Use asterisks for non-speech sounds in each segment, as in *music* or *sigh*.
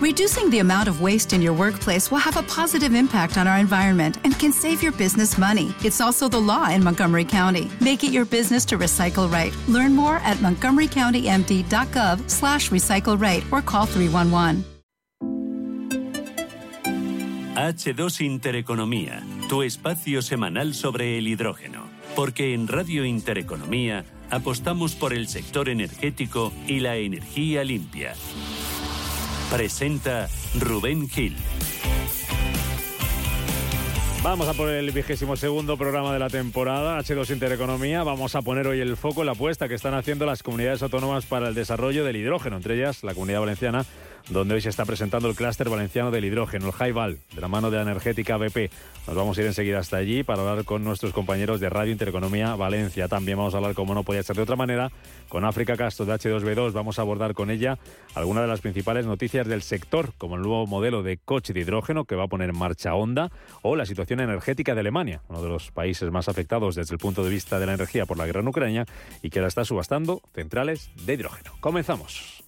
Reducing the amount of waste in your workplace will have a positive impact on our environment and can save your business money. It's also the law in Montgomery County. Make it your business to recycle right. Learn more at montgomerycountymd.gov slash recycle or call 311. H2 Intereconomía, tu espacio semanal sobre el hidrógeno. Porque en Radio Intereconomía apostamos por el sector energético y la energía limpia. Presenta Rubén Gil. Vamos a por el vigésimo segundo programa de la temporada, H2 Intereconomía. Vamos a poner hoy el foco en la apuesta que están haciendo las comunidades autónomas para el desarrollo del hidrógeno, entre ellas la Comunidad Valenciana donde hoy se está presentando el clúster valenciano del hidrógeno, el Highval, de la mano de la energética BP. Nos vamos a ir enseguida hasta allí para hablar con nuestros compañeros de Radio Intereconomía Valencia. También vamos a hablar, como no podía ser de otra manera, con África Castro de H2B2. Vamos a abordar con ella algunas de las principales noticias del sector, como el nuevo modelo de coche de hidrógeno que va a poner en marcha Honda o la situación energética de Alemania, uno de los países más afectados desde el punto de vista de la energía por la guerra en Ucrania y que ahora está subastando centrales de hidrógeno. Comenzamos.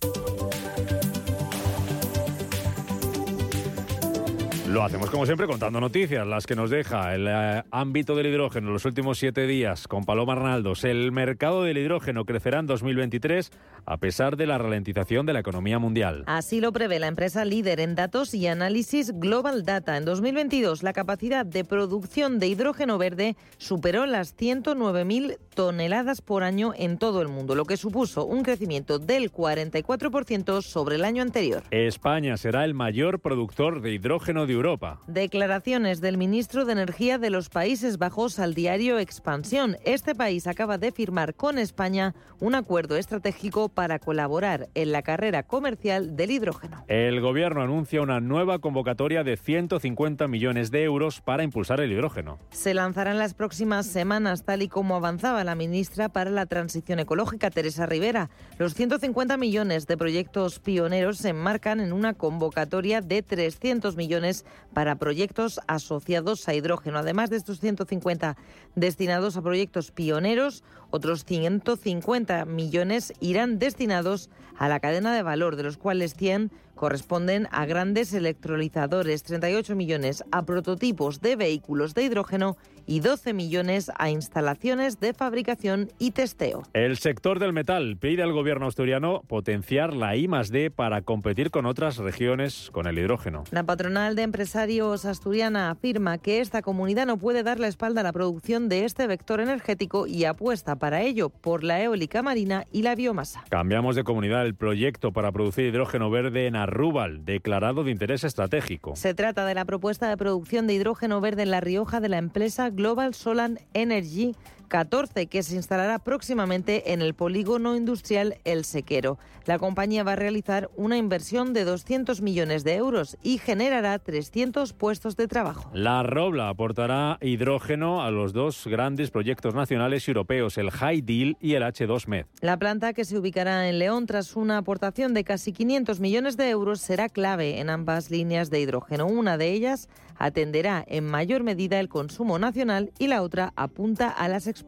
Lo hacemos como siempre contando noticias, las que nos deja el eh, ámbito del hidrógeno en los últimos siete días con Paloma Arnaldos. El mercado del hidrógeno crecerá en 2023 a pesar de la ralentización de la economía mundial. Así lo prevé la empresa líder en datos y análisis Global Data. En 2022 la capacidad de producción de hidrógeno verde superó las 109.000 toneladas por año en todo el mundo, lo que supuso un crecimiento del 44% sobre el año anterior. España será el mayor productor de hidrógeno de Europa. Declaraciones del ministro de Energía de los Países Bajos al diario Expansión. Este país acaba de firmar con España un acuerdo estratégico para colaborar en la carrera comercial del hidrógeno. El gobierno anuncia una nueva convocatoria de 150 millones de euros para impulsar el hidrógeno. Se lanzará en las próximas semanas, tal y como avanzaba la ministra para la Transición Ecológica, Teresa Rivera. Los 150 millones de proyectos pioneros se enmarcan en una convocatoria de 300 millones para proyectos asociados a hidrógeno. Además de estos 150 destinados a proyectos pioneros, otros 150 millones irán destinados a la cadena de valor, de los cuales 100 corresponden a grandes electrolizadores, 38 millones a prototipos de vehículos de hidrógeno y 12 millones a instalaciones de fabricación y testeo. El sector del metal pide al gobierno asturiano potenciar la I D para competir con otras regiones con el hidrógeno. La patronal de empresarios asturiana afirma que esta comunidad no puede dar la espalda a la producción de este vector energético y apuesta para ello por la eólica marina y la biomasa. Cambiamos de comunidad el proyecto para producir hidrógeno verde en Arrúbal, declarado de interés estratégico. Se trata de la propuesta de producción de hidrógeno verde en La Rioja de la empresa Global Solar Energy 14, que se instalará próximamente en el polígono industrial El Sequero. La compañía va a realizar una inversión de 200 millones de euros y generará 300 puestos de trabajo. La Robla aportará hidrógeno a los dos grandes proyectos nacionales y europeos, el High Deal y el H2Med. La planta, que se ubicará en León tras una aportación de casi 500 millones de euros, será clave en ambas líneas de hidrógeno. Una de ellas atenderá en mayor medida el consumo nacional y la otra apunta a las exportaciones.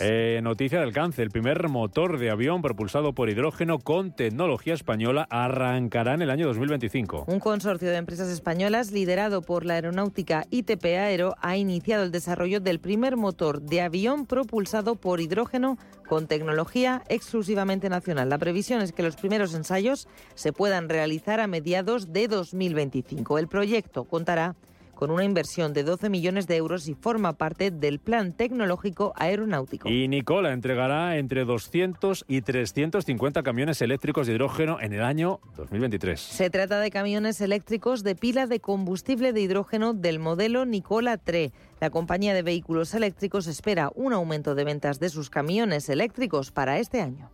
Eh, noticia del cáncer. El primer motor de avión propulsado por hidrógeno con tecnología española arrancará en el año 2025. Un consorcio de empresas españolas liderado por la aeronáutica ITP Aero ha iniciado el desarrollo del primer motor de avión propulsado por hidrógeno con tecnología exclusivamente nacional. La previsión es que los primeros ensayos se puedan realizar a mediados de 2025. El proyecto contará con una inversión de 12 millones de euros y forma parte del Plan Tecnológico Aeronáutico. Y Nicola entregará entre 200 y 350 camiones eléctricos de hidrógeno en el año 2023. Se trata de camiones eléctricos de pila de combustible de hidrógeno del modelo Nicola 3. La compañía de vehículos eléctricos espera un aumento de ventas de sus camiones eléctricos para este año.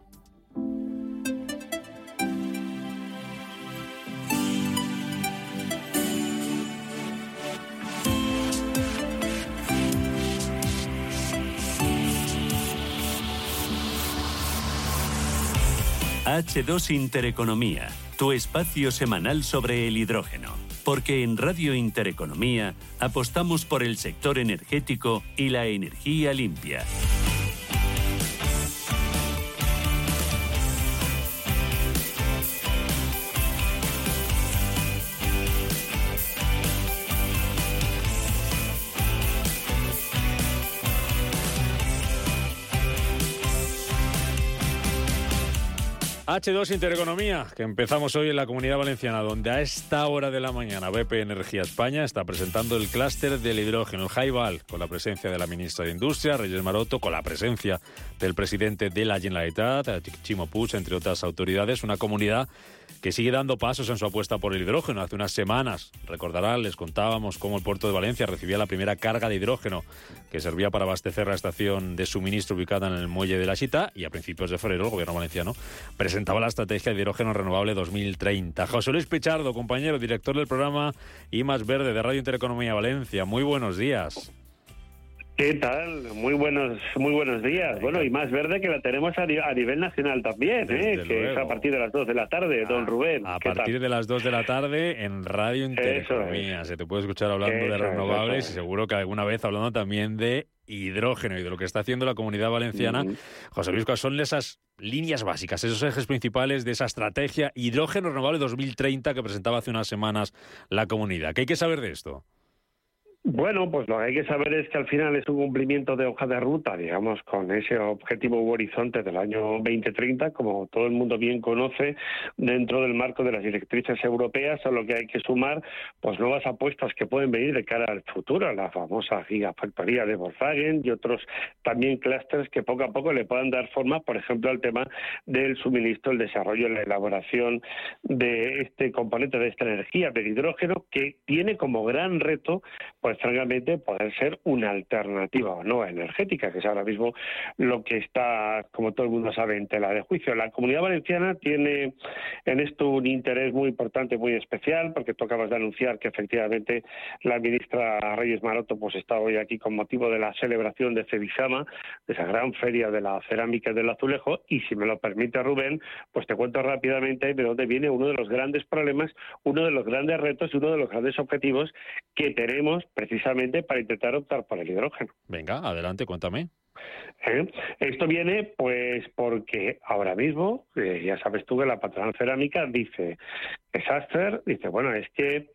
H2 Intereconomía, tu espacio semanal sobre el hidrógeno. Porque en Radio Intereconomía apostamos por el sector energético y la energía limpia. H2 Intereconomía, que empezamos hoy en la Comunidad Valenciana, donde a esta hora de la mañana BP Energía España está presentando el clúster del hidrógeno, el Highball, con la presencia de la ministra de Industria, Reyes Maroto, con la presencia del presidente de la Generalitat, Chimo Puig, entre otras autoridades, una comunidad que sigue dando pasos en su apuesta por el hidrógeno. Hace unas semanas, recordarán, les contábamos cómo el puerto de Valencia recibía la primera carga de hidrógeno que servía para abastecer la estación de suministro ubicada en el muelle de la Chita y a principios de febrero el gobierno valenciano presentaba la estrategia de hidrógeno renovable 2030. José Luis Pichardo, compañero, director del programa I Más Verde de Radio Intereconomía Valencia. Muy buenos días. ¿Qué tal? Muy buenos, muy buenos días. Bueno, y más verde que la tenemos a, nivel nacional también, ¿eh? que es a partir de las 2 de la tarde, don Rubén. A partir de las 2 de la tarde en Radio Intereconomía. Se te puede escuchar hablando de renovables y seguro que alguna vez hablando también de hidrógeno y de lo que está haciendo la comunidad valenciana. José Luis, ¿cuáles son esas líneas básicas, esos ejes principales de esa estrategia hidrógeno renovable 2030 que presentaba hace unas semanas la comunidad? ¿Qué hay que saber de esto? Bueno, pues lo que hay que saber es que al final es un cumplimiento de hoja de ruta, digamos, con ese objetivo u horizonte del año 2030, como todo el mundo bien conoce, dentro del marco de las directrices europeas, a lo que hay que sumar pues nuevas apuestas que pueden venir de cara al futuro, la famosa gigafactoría de Volkswagen y otros también clústeres que poco a poco le puedan dar forma, por ejemplo, al tema del suministro, el desarrollo, la elaboración de este componente de esta energía, del hidrógeno, que tiene como gran reto, francamente poder ser una alternativa no energética, que es ahora mismo lo que está, como todo el mundo sabe, en tela de juicio. La comunidad valenciana tiene en esto un interés muy importante, muy especial, porque tú acabas de anunciar que efectivamente la ministra Reyes Maroto pues está hoy aquí con motivo de la celebración de Cebisama, de esa gran feria de la cerámica del azulejo, y si me lo permite Rubén, pues te cuento rápidamente de dónde viene uno de los grandes problemas, uno de los grandes retos y uno de los grandes objetivos que tenemos precisamente para intentar optar por el hidrógeno. Venga, adelante, cuéntame. ¿Eh? Esto viene pues porque ahora mismo, eh, ya sabes tú que la patronal cerámica dice Saster dice, bueno, es que,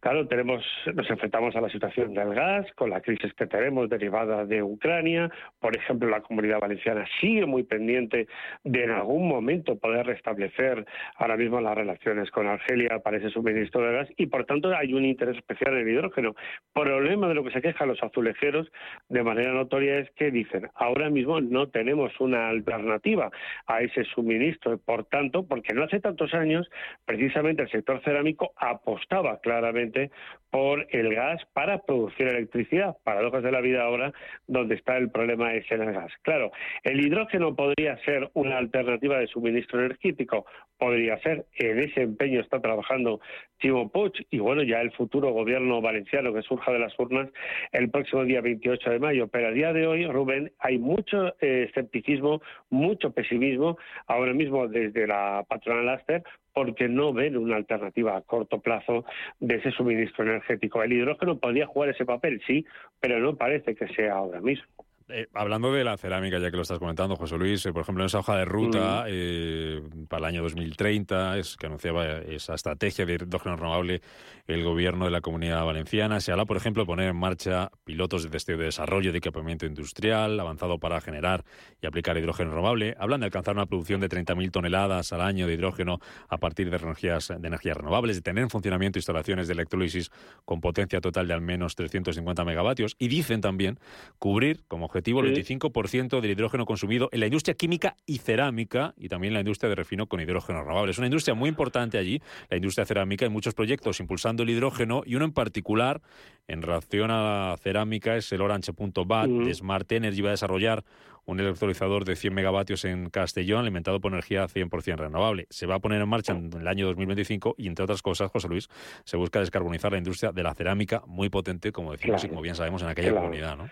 claro, tenemos, nos enfrentamos a la situación del gas, con la crisis que tenemos derivada de Ucrania. Por ejemplo, la comunidad valenciana sigue muy pendiente de en algún momento poder restablecer ahora mismo las relaciones con Argelia para ese suministro de gas y, por tanto, hay un interés especial en el hidrógeno. Problema de lo que se quejan los azulejeros de manera notoria es que dicen, ahora mismo no tenemos una alternativa a ese suministro. Por tanto, porque no hace tantos años, precisamente, el sector cerámico apostaba claramente por el gas para producir electricidad. Paradojas de la vida ahora, donde está el problema es en el gas. Claro, el hidrógeno podría ser una alternativa de suministro energético, podría ser. En ese empeño está trabajando Timo Puig y bueno, ya el futuro gobierno valenciano que surja de las urnas el próximo día 28 de mayo. Pero a día de hoy, Rubén, hay mucho eh, escepticismo, mucho pesimismo ahora mismo desde la patronal Aster porque no ven una alternativa a corto plazo de ese suministro energético. El hidrógeno podría jugar ese papel, sí, pero no parece que sea ahora mismo. Eh, hablando de la cerámica, ya que lo estás comentando, José Luis, eh, por ejemplo, en esa hoja de ruta eh, para el año 2030, es que anunciaba esa estrategia de hidrógeno renovable el gobierno de la comunidad valenciana, se habla, por ejemplo, de poner en marcha pilotos de testeo de desarrollo de equipamiento industrial avanzado para generar y aplicar hidrógeno renovable. Hablan de alcanzar una producción de 30.000 toneladas al año de hidrógeno a partir de energías, de energías renovables, de tener en funcionamiento instalaciones de electrólisis con potencia total de al menos 350 megavatios. Y dicen también cubrir como objetivo el 25% del hidrógeno consumido en la industria química y cerámica y también la industria de refino con hidrógeno renovable. Es una industria muy importante allí, la industria cerámica, hay muchos proyectos impulsando el hidrógeno y uno en particular en relación a la cerámica es el Orange.bat de Smart Energy va a desarrollar un electrolizador de 100 megavatios en Castellón alimentado por energía 100% renovable. Se va a poner en marcha en el año 2025 y, entre otras cosas, José Luis, se busca descarbonizar la industria de la cerámica muy potente, como decimos y como bien sabemos, en aquella comunidad. ¿no?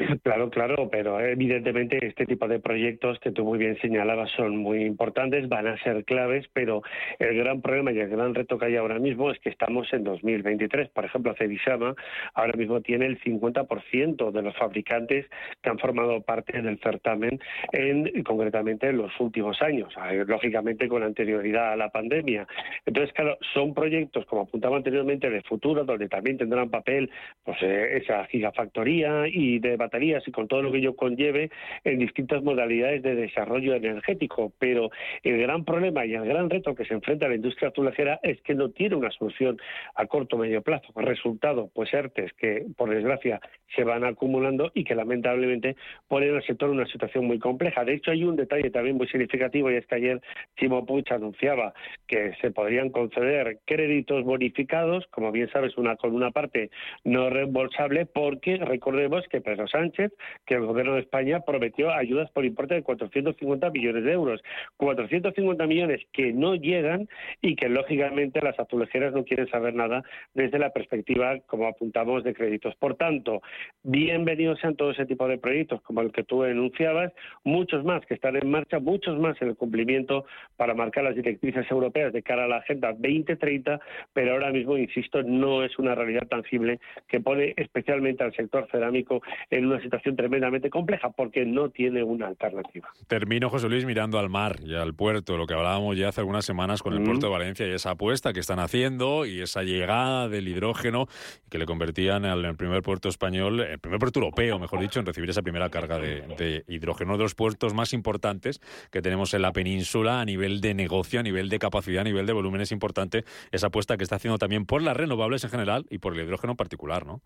*laughs* Claro, claro, pero evidentemente este tipo de proyectos que tú muy bien señalabas son muy importantes, van a ser claves, pero el gran problema y el gran reto que hay ahora mismo es que estamos en 2023. Por ejemplo, Cedisama ahora mismo tiene el 50% de los fabricantes que han formado parte del certamen, en, concretamente en los últimos años, lógicamente con anterioridad a la pandemia. Entonces, claro, son proyectos, como apuntaba anteriormente, de futuro, donde también tendrán papel pues, eh, esa gigafactoría y de baterías y con todo lo que ello conlleve en distintas modalidades de desarrollo energético. Pero el gran problema y el gran reto que se enfrenta la industria azulejera es que no tiene una solución a corto o medio plazo. Resultado, pues ERTES que, por desgracia, se van acumulando y que lamentablemente ponen al sector en una situación muy compleja. De hecho, hay un detalle también muy significativo y es que ayer Chimo Puig anunciaba que se podrían conceder créditos bonificados, como bien sabes, una con una parte no reembolsable, porque recordemos que Pedro Sánchez, que el gobierno de España prometió ayudas por importe de 450 millones de euros. 450 millones que no llegan y que lógicamente las azulejeras no quieren saber nada desde la perspectiva, como apuntamos, de créditos. Por tanto, bienvenidos sean todo ese tipo de proyectos como el que tú enunciabas, muchos más que están en marcha, muchos más en el cumplimiento para marcar las directrices europeas de cara a la Agenda 2030, pero ahora mismo, insisto, no es una realidad tangible que pone especialmente al sector cerámico en una situación tremendamente compleja porque no tiene una alternativa. Termino, José Luis, mirando al mar y al puerto, lo que hablábamos ya hace algunas semanas con el puerto de Valencia y esa apuesta que están haciendo y esa llegada del hidrógeno que le convertían en el primer puerto español, el primer puerto europeo, mejor dicho, en recibir esa primera carga de, hidrógeno. Uno de los puertos más importantes que tenemos en la península a nivel de negocio, a nivel de capacidad, a nivel de volumen es importante esa apuesta que está haciendo también por las renovables en general y por el hidrógeno en particular, ¿no?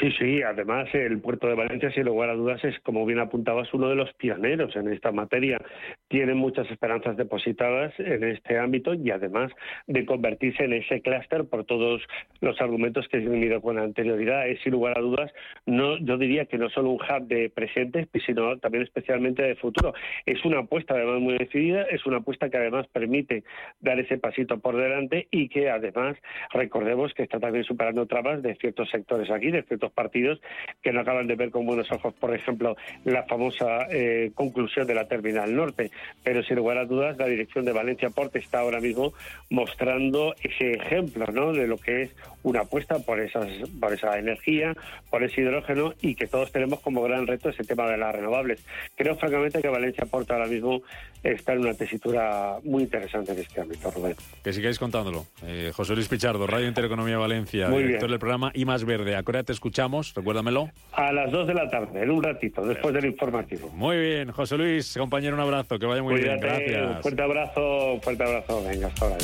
Sí, sí, además el puerto de Valencia, sin lugar a dudas, es, como bien apuntabas, uno de los pioneros en esta materia. Tiene muchas esperanzas depositadas en este ámbito y además de convertirse en ese clúster por todos los argumentos que he venido con anterioridad. Es, sin lugar a dudas, no, yo diría que no solo un hub de presente, sino también especialmente de futuro. Es una apuesta además muy decidida, es una apuesta que además permite dar ese pasito por delante y que además recordemos que está también superando trabas de ciertos sectores aquí, de ciertos partidos que no acaban de ver con buenos ojos, por ejemplo, la famosa eh, conclusión de la Terminal Norte. Pero sin lugar a dudas, la dirección de Valencia Porte está ahora mismo mostrando ese ejemplo ¿no? de lo que es una apuesta por, esas, por esa energía, por ese hidrógeno y que todos tenemos como gran reto ese tema de las renovables. Creo francamente que Valencia Porte ahora mismo está en una tesitura muy interesante en este ámbito, Rubén. Que sigáis contándolo. Eh, José Luis Pichardo, Radio Intereconomía Valencia, director del programa I Más Verde. ¿A qué te escuchamos? Recuérdamelo. A las 2 de la tarde, en un ratito, después del informativo. Muy bien, José Luis, compañero, un abrazo, que vaya muy bien. Gracias. Un fuerte abrazo, fuerte abrazo. Venga, hasta ahora.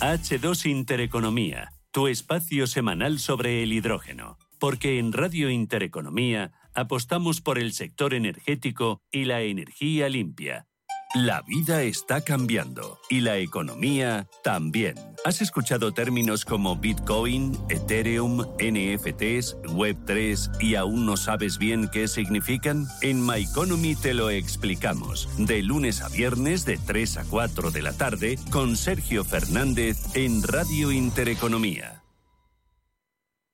H2 Intereconomía, tu espacio semanal sobre el hidrógeno. Porque en Radio Intereconomía apostamos por el sector energético y la energía limpia la vida está cambiando y la economía también. ¿Has escuchado términos como Bitcoin, Ethereum, NFTs, Web3 y aún no sabes bien qué significan? En My Economy te lo explicamos. De lunes a viernes de 3 a 4 de la tarde con Sergio Fernández en Radio Intereconomía.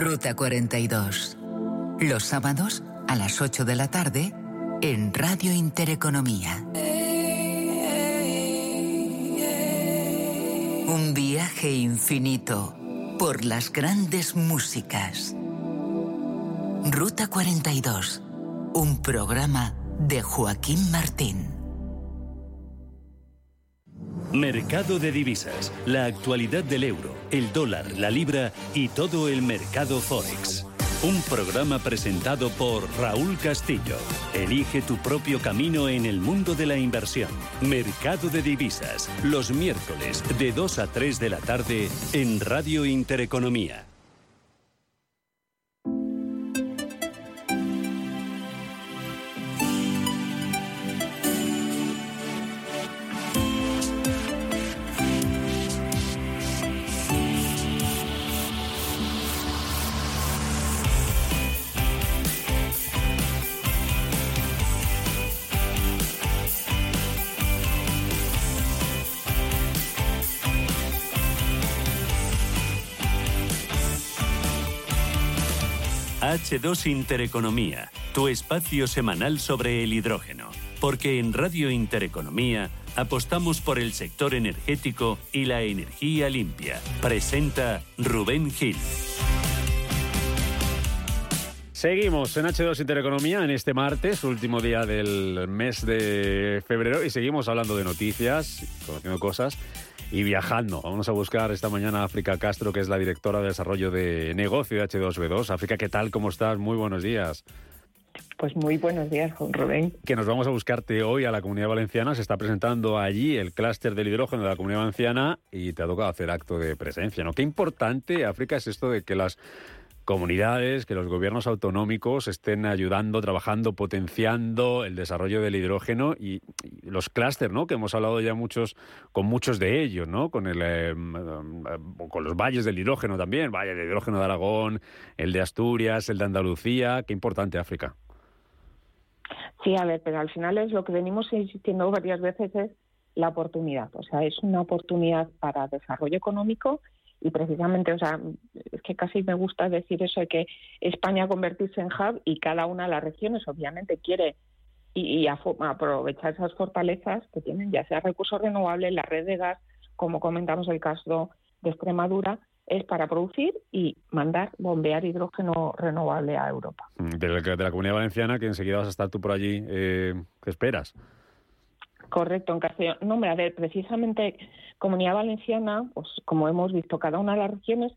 Ruta 42. Los sábados a las 8 de la tarde en Radio Intereconomía. Un viaje infinito por las grandes músicas. Ruta 42. Un programa de Joaquín Martín. Mercado de divisas, la actualidad del euro, el dólar, la libra y todo el mercado forex. Un programa presentado por Raúl Castillo. Elige tu propio camino en el mundo de la inversión. Mercado de divisas, los miércoles de 2 a 3 de la tarde en Radio Intereconomía. H2 Intereconomía, tu espacio semanal sobre el hidrógeno. Porque en Radio Intereconomía apostamos por el sector energético y la energía limpia. Presenta Rubén Gil. Seguimos en H2 Intereconomía en este martes, último día del mes de febrero, y seguimos hablando de noticias, conociendo cosas y viajando. Vamos a buscar esta mañana a África Castro, que es la directora de desarrollo de negocio de H2B2. África, ¿qué tal? ¿Cómo estás? Muy buenos días. Pues muy buenos días, Rubén. Que nos vamos a buscarte hoy a la Comunidad Valenciana. Se está presentando allí el clúster del hidrógeno de la Comunidad Valenciana y te ha tocado hacer acto de presencia, ¿no? Qué importante, África, es esto de que las comunidades, que los gobiernos autonómicos estén ayudando, trabajando, potenciando el desarrollo del hidrógeno y, los clústeres, ¿no? Que hemos hablado ya muchos, con muchos de ellos, ¿no? Con el, eh, con los valles del hidrógeno también, valle del hidrógeno de Aragón, el de Asturias, el de Andalucía. Qué importante África. Sí, a ver, pero al final es lo que venimos insistiendo varias veces es la oportunidad. O sea, es una oportunidad para desarrollo económico y precisamente, o sea, es que casi me gusta decir eso de que España convertirse en hub y cada una de las regiones obviamente quiere y, aprovechar esas fortalezas que tienen, ya sea recursos renovables, la red de gas, como comentamos el caso de Extremadura, es para producir y mandar, bombear hidrógeno renovable a Europa. Mm, de la, de la Comunidad Valenciana, que enseguida vas a estar tú por allí, eh, ¿qué esperas? Correcto, en Castellón. No, hombre, a ver, precisamente Comunidad Valenciana, pues como hemos visto, cada una de las regiones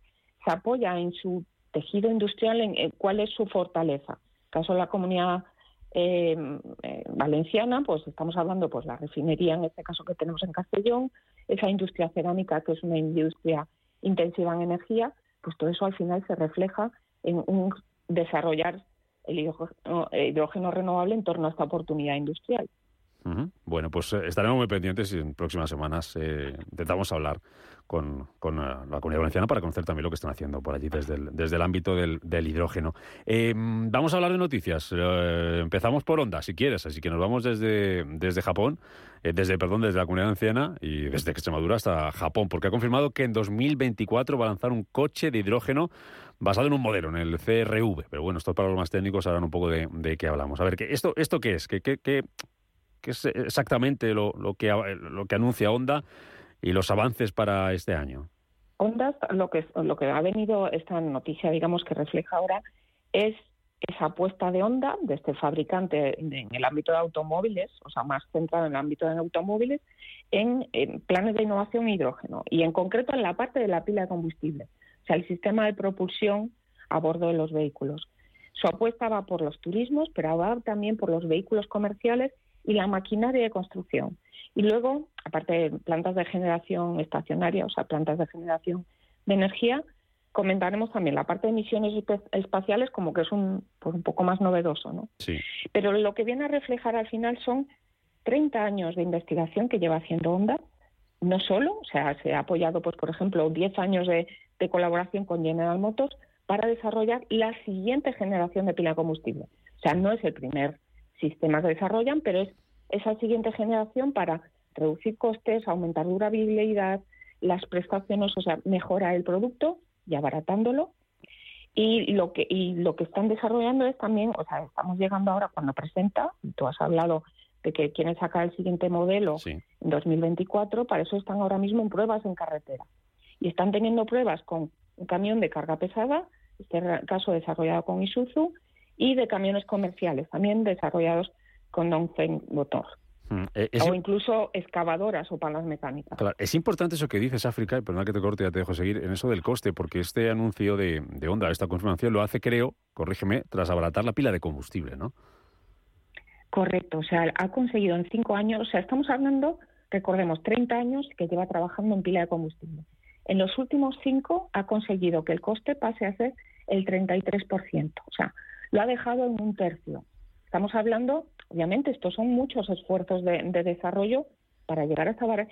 se apoya en su tejido industrial, en, cuál es su fortaleza. En caso de la Comunidad eh, eh, Valenciana, pues estamos hablando, pues la refinería, en este caso que tenemos en Castellón, esa industria cerámica, que es una industria intensiva en energía, pues todo eso al final se refleja en un desarrollar el hidrógeno renovable en torno a esta oportunidad industrial. Bueno, pues eh, estaremos muy pendientes y en próximas semanas eh, intentamos hablar con, con eh, la comunidad valenciana para conocer también lo que están haciendo por allí desde el, desde el ámbito del, hidrógeno. vamos a hablar de noticias. empezamos por Onda, si quieres, así que nos vamos desde, desde Japón, desde, perdón, desde la comunidad valenciana y desde Extremadura hasta Japón, porque ha confirmado que en 2024 va a lanzar un coche de hidrógeno basado en un modelo, en el CRV. Pero bueno, esto para más técnicos sabrán un poco de, de qué hablamos. A ver, ¿esto, ¿esto qué es? ¿Qué, qué, qué, ¿Qué es exactamente lo, lo, que, lo que anuncia Honda y los avances para este año? Honda, lo que, lo que ha venido esta noticia, digamos, que refleja ahora, es esa apuesta de Honda, de este fabricante en el ámbito de automóviles, o sea, más centrado en el ámbito de automóviles, en, en, planes de innovación hidrógeno y en concreto en la parte de la pila de combustible, o sea, el sistema de propulsión a bordo de los vehículos. Su apuesta va por los turismos, pero va también por los vehículos comerciales y la maquinaria de construcción. Y luego, aparte de plantas de generación estacionaria, o sea, plantas de generación de energía, comentaremos también la parte de emisiones espaciales como que es un, pues un poco más novedoso, ¿no? Sí. Pero lo que viene a reflejar al final son 30 años de investigación que lleva haciendo Honda, no solo, o sea, se ha apoyado, pues, por ejemplo, 10 años de, de colaboración con General Motors para desarrollar la siguiente generación de pila de combustible. O sea, no es el primer sistemas desarrollan, pero es esa siguiente generación para reducir costes, aumentar durabilidad, las prestaciones, o sea, mejora el producto y abaratándolo. Y lo que y lo que están desarrollando es también, o sea, estamos llegando ahora cuando presenta, tú has hablado de que quieren sacar el siguiente modelo en 2024, para eso están ahora mismo en pruebas en carretera. Y están teniendo pruebas con un camión de carga pesada, este caso desarrollado con Isuzu, y de camiones comerciales, también desarrollados con Dongfeng Motor. Mm, eh, o incluso excavadoras o palas mecánicas. Claro, es importante eso que dices, África, y perdona que te corte, ya te dejo seguir, en eso del coste, porque este anuncio de, de Honda, esta confirmación, lo hace, creo, corrígeme, tras abaratar la pila de combustible, ¿no? Correcto, o sea, ha conseguido en cinco años, o sea, estamos hablando, recordemos, 30 años que lleva trabajando en pila de combustible. En los últimos cinco ha conseguido que el coste pase a ser el 33%, o sea, lo ha dejado en un tercio. Estamos hablando, obviamente, estos son muchos esfuerzos de, desarrollo para llegar a esta barra.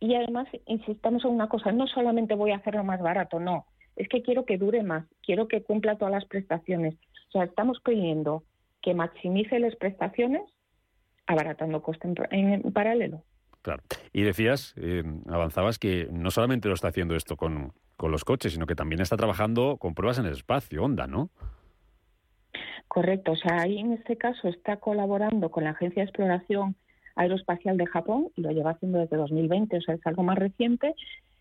Y además, insistamos en una cosa, no solamente voy a hacerlo más barato, no, es que quiero que dure más, quiero que cumpla todas las prestaciones. O sea, estamos pidiendo que maximice las prestaciones abaratando costes en, paralelo. Claro. Y decías, eh, avanzabas que no solamente lo está haciendo esto con, con los coches, sino que también está trabajando con pruebas en el espacio, onda, ¿no? Correcto, o sea, ahí en este caso está colaborando con la Agencia de Exploración Aeroespacial de Japón y lo lleva haciendo desde 2020, o sea, es algo más reciente,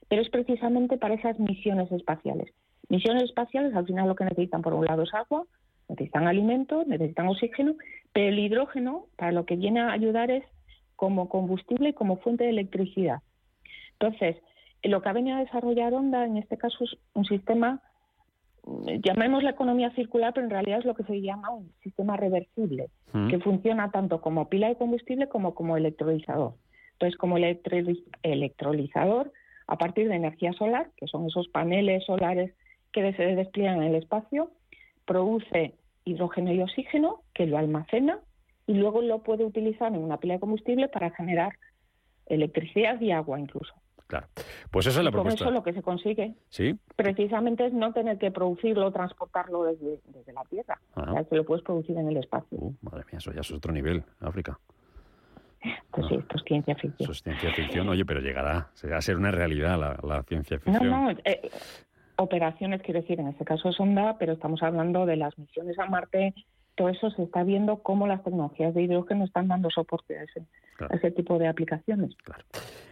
pero es precisamente para esas misiones espaciales. Misiones espaciales al final lo que necesitan por un lado es agua, necesitan alimentos, necesitan oxígeno, pero el hidrógeno para lo que viene a ayudar es como combustible y como fuente de electricidad. Entonces, lo que ha venido a desarrollar Honda en este caso es un sistema llamemos la economía circular, pero en realidad es lo que se llama un sistema reversible, mm. que funciona tanto como pila de combustible como como electrolizador. Entonces, como electrolizador, a partir de energía solar, que son esos paneles solares que se despliegan en el espacio, produce hidrógeno y oxígeno, que lo almacena y luego lo puede utilizar en una pila de combustible para generar electricidad y agua incluso. Claro. Pues esa es la propuesta. Con eso lo que se consigue ¿Sí? precisamente es no tener que producirlo o transportarlo desde, la Tierra. O sea, que lo puedes producir en el espacio. Uh, madre mía, eso ya es otro nivel, África. Pues sí, esto es ciencia ficción. Eso es ciencia ficción, oye, pero llegará, será a ser una realidad la, ciencia ficción. No, no, eh, operaciones, quiero decir, en este caso Sonda, pero estamos hablando de las misiones a Marte, todo eso se está viendo cómo las tecnologías de hidrógeno están dando soporte a ese, ese tipo de aplicaciones. Claro.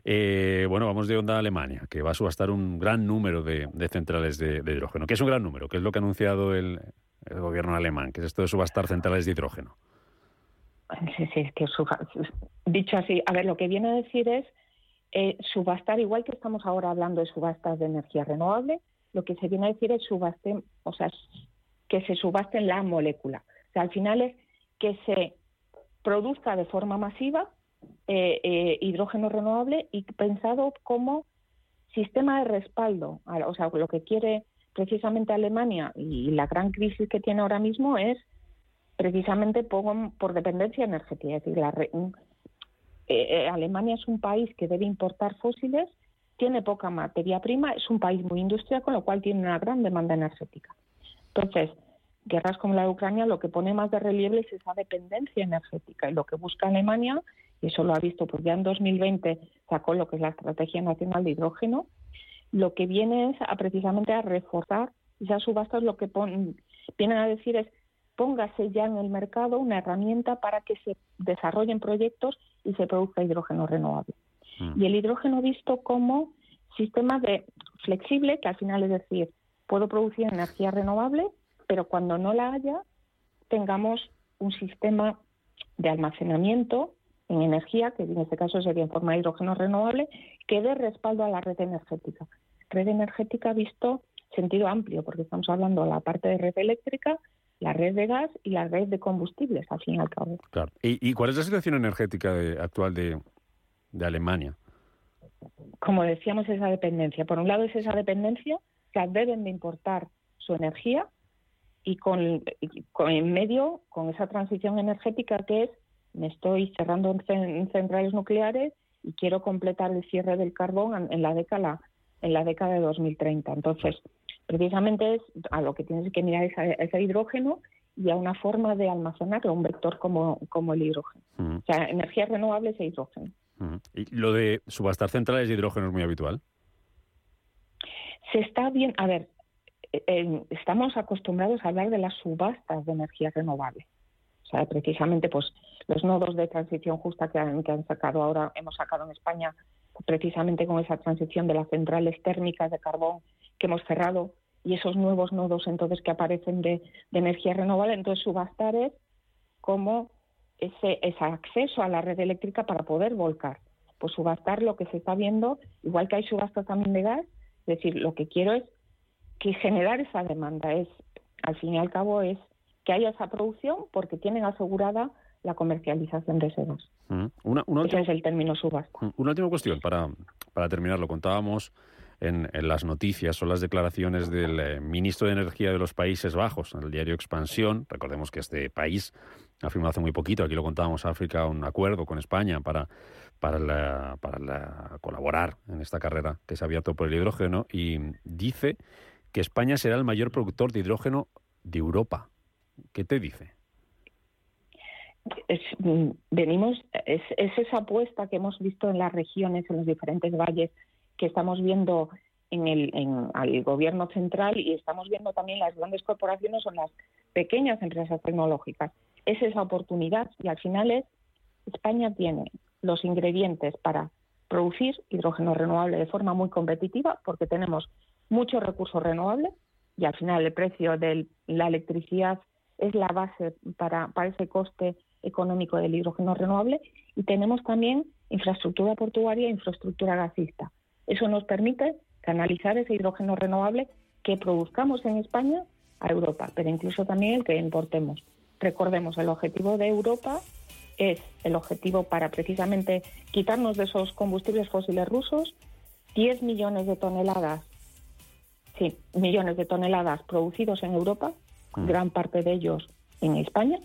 Eh, bueno, vamos de onda a Alemania, que va a subastar un gran número de, centrales de, hidrógeno. ¿Qué es un gran número? ¿Qué es lo que ha anunciado el, gobierno alemán? ¿Qué es esto de subastar centrales de hidrógeno? Sí, sí, es que dicho así, a ver, lo que viene a decir es eh, subastar, igual que estamos ahora hablando de subastas de energía renovable, lo que se viene a decir es subaste, o sea, que se subaste la molécula. O al final es que se produzca de forma masiva eh, eh, hidrógeno renovable y pensado como sistema de respaldo. O sea, lo que quiere precisamente Alemania y la gran crisis que tiene ahora mismo es precisamente por, por dependencia energética. Es decir, la, eh, Alemania es un país que debe importar fósiles, tiene poca materia prima, es un país muy industrial, con lo cual tiene una gran demanda energética. Entonces, guerras como la de Ucrania lo que pone más de relieve es esa dependencia energética y lo que busca Alemania, y eso lo ha visto, pues ya en 2020 sacó lo que es la Estrategia Nacional de Hidrógeno, lo que viene es a precisamente a reforzar esas subastas, lo que pon, vienen a decir es póngase ya en el mercado una herramienta para que se desarrollen proyectos y se produzca hidrógeno renovable. Mm. Y el hidrógeno visto como sistema de flexible, que al final es decir, puedo producir energía renovable pero cuando no la haya, tengamos un sistema de almacenamiento en energía, que en este caso sería en forma de hidrógeno renovable, que dé respaldo a la red energética. Red energética visto sentido amplio, porque estamos hablando de la parte de red eléctrica, la red de gas y la red de combustibles, al fin y al cabo. Claro. ¿Y, cuál es la situación energética actual de, de, Alemania? Como decíamos, esa dependencia. Por un lado es esa dependencia, que deben de importar su energía y con, en medio con esa transición energética que es me estoy cerrando en centrales nucleares y quiero completar el cierre del carbón en la década en la década de 2030. Entonces, precisamente es a lo que tienes que mirar es ese hidrógeno y a una forma de almacenarlo, un vector como, como el hidrógeno. O sea, energías renovables e hidrógeno. ¿Y lo de subastar centrales de hidrógeno es muy habitual? Se está bien, a ver, estamos acostumbrados a hablar de las subastas de energía renovable. O sea, precisamente, pues los nodos de transición justa que han, que han sacado ahora, hemos sacado en España, precisamente con esa transición de las centrales térmicas de carbón que hemos cerrado y esos nuevos nodos entonces que aparecen de, energía renovable. Entonces, subastar es como ese, ese acceso a la red eléctrica para poder volcar. Pues subastar lo que se está viendo, igual que hay subastas también de gas, es decir, lo que quiero es que generar esa demanda es, al fin y al cabo, es que haya esa producción porque tienen asegurada la comercialización de ese gas. Mm. Una, Ese es el término subasta. Mm. Una última cuestión para, para terminar. Lo contábamos en, las noticias, son las declaraciones del eh, ministro de Energía de los Países Bajos en el diario Expansión. Recordemos que este país ha firmado hace muy poquito, aquí lo contábamos, África, un acuerdo con España para, para, para colaborar en esta carrera que se ha abierto por el hidrógeno y dice que España será el mayor productor de hidrógeno de Europa. ¿Qué te dice? Mm, venimos, es, esa apuesta que hemos visto en las regiones, en los diferentes valles, que estamos viendo en el, al gobierno central y estamos viendo también las grandes corporaciones son las pequeñas empresas tecnológicas. Es esa oportunidad y al final es, España tiene los ingredientes para producir hidrógeno renovable de forma muy competitiva porque tenemos muchos recursos renovables y al final el precio de la electricidad es la base para, ese coste económico del hidrógeno renovable y tenemos también infraestructura portuaria e infraestructura gasista. Eso nos permite canalizar ese hidrógeno renovable que produzcamos en España a Europa, pero incluso también el que importemos. Recordemos, el objetivo de Europa es el objetivo para precisamente quitarnos de esos combustibles fósiles rusos, 10 millones de toneladas, sí, millones de toneladas producidos en Europa, mm. gran parte de ellos en España,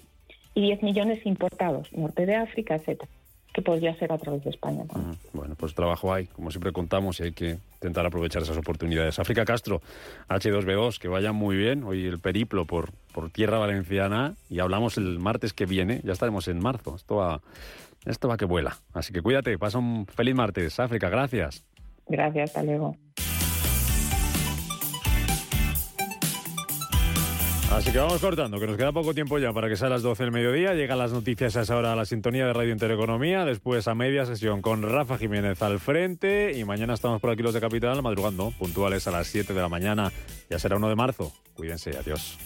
y 10 millones importados, norte de África, etcétera que podría ser a través de España. Bueno, pues trabajo hay, como siempre contamos, y hay que intentar aprovechar esas oportunidades. África Castro, H2B2, que vaya muy bien. Hoy el periplo por, por tierra valenciana y hablamos el martes que viene, ya estaremos en marzo. Esto va, esto va que vuela. Así que cuídate, pasa un feliz martes. África, gracias. Gracias, hasta luego. Así que vamos cortando, que nos queda poco tiempo ya para que sea a las 12 del mediodía. Llegan las noticias a esa hora a la sintonía de Radio Intereconomía. Después a media sesión con Rafa Jiménez al frente. Y mañana estamos por aquí los de Capital madrugando, puntuales a las 7 de la mañana. Ya será 1 de marzo. Cuídense, adiós.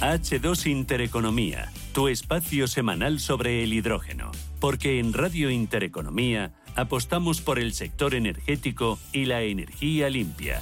H2 Intereconomía, tu espacio semanal sobre el hidrógeno. Porque en Radio Intereconomía apostamos por el sector energético y la energía limpia.